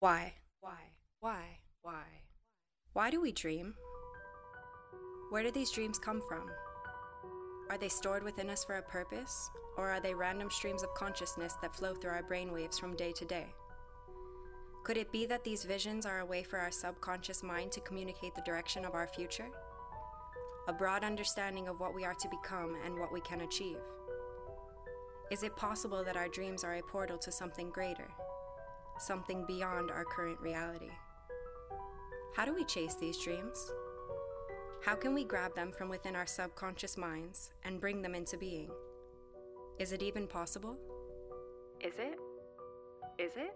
Why? Why? Why? Why? Why do we dream? Where do these dreams come from? Are they stored within us for a purpose, or are they random streams of consciousness that flow through our brainwaves from day to day? Could it be that these visions are a way for our subconscious mind to communicate the direction of our future? A broad understanding of what we are to become and what we can achieve? Is it possible that our dreams are a portal to something greater, something beyond our current reality? How do we chase these dreams? How can we grab them from within our subconscious minds and bring them into being? Is it even possible? Is it? Is it?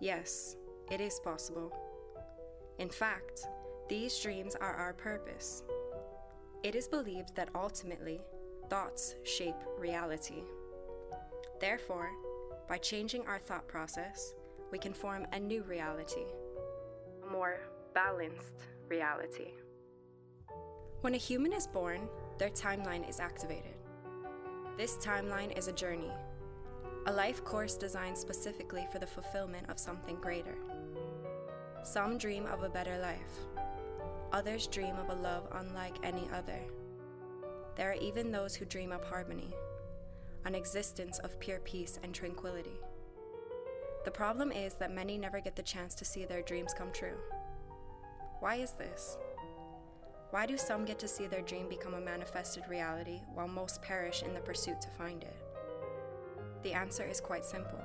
Yes, it is possible. In fact, these dreams are our purpose. It is believed that ultimately, thoughts shape reality. Therefore, by changing our thought process, we can form a new reality, A more balanced reality. When a human is born, their timeline is activated. This timeline is a journey, a life course designed specifically for the fulfillment of something greater. Some dream of a better life, others dream of a love unlike any other. There are even those who dream of harmony, an existence of pure peace and tranquility. The problem is that many never get the chance to see their dreams come true. Why is this? Why do some get to see their dream become a manifested reality while most perish in the pursuit to find it? The answer is quite simple.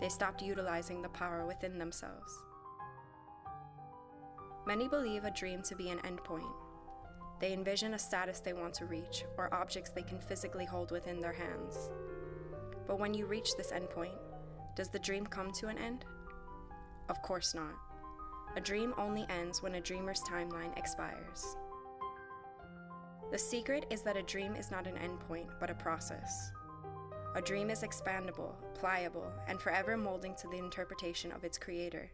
They stopped utilizing the power within themselves. Many believe a dream to be an endpoint. They envision a status they want to reach or objects they can physically hold within their hands. But when you reach this endpoint, does the dream come to an end? Of course not. A dream only ends when a dreamer's timeline expires. The secret is that a dream is not an endpoint, but a process. A dream is expandable, pliable, and forever molding to the interpretation of its creator.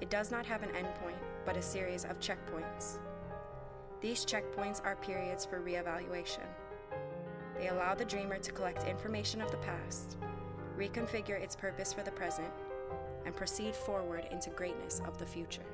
It does not have an endpoint, but a series of checkpoints. These checkpoints are periods for reevaluation. They allow the dreamer to collect information of the past, reconfigure its purpose for the present, and proceed forward into greatness of the future.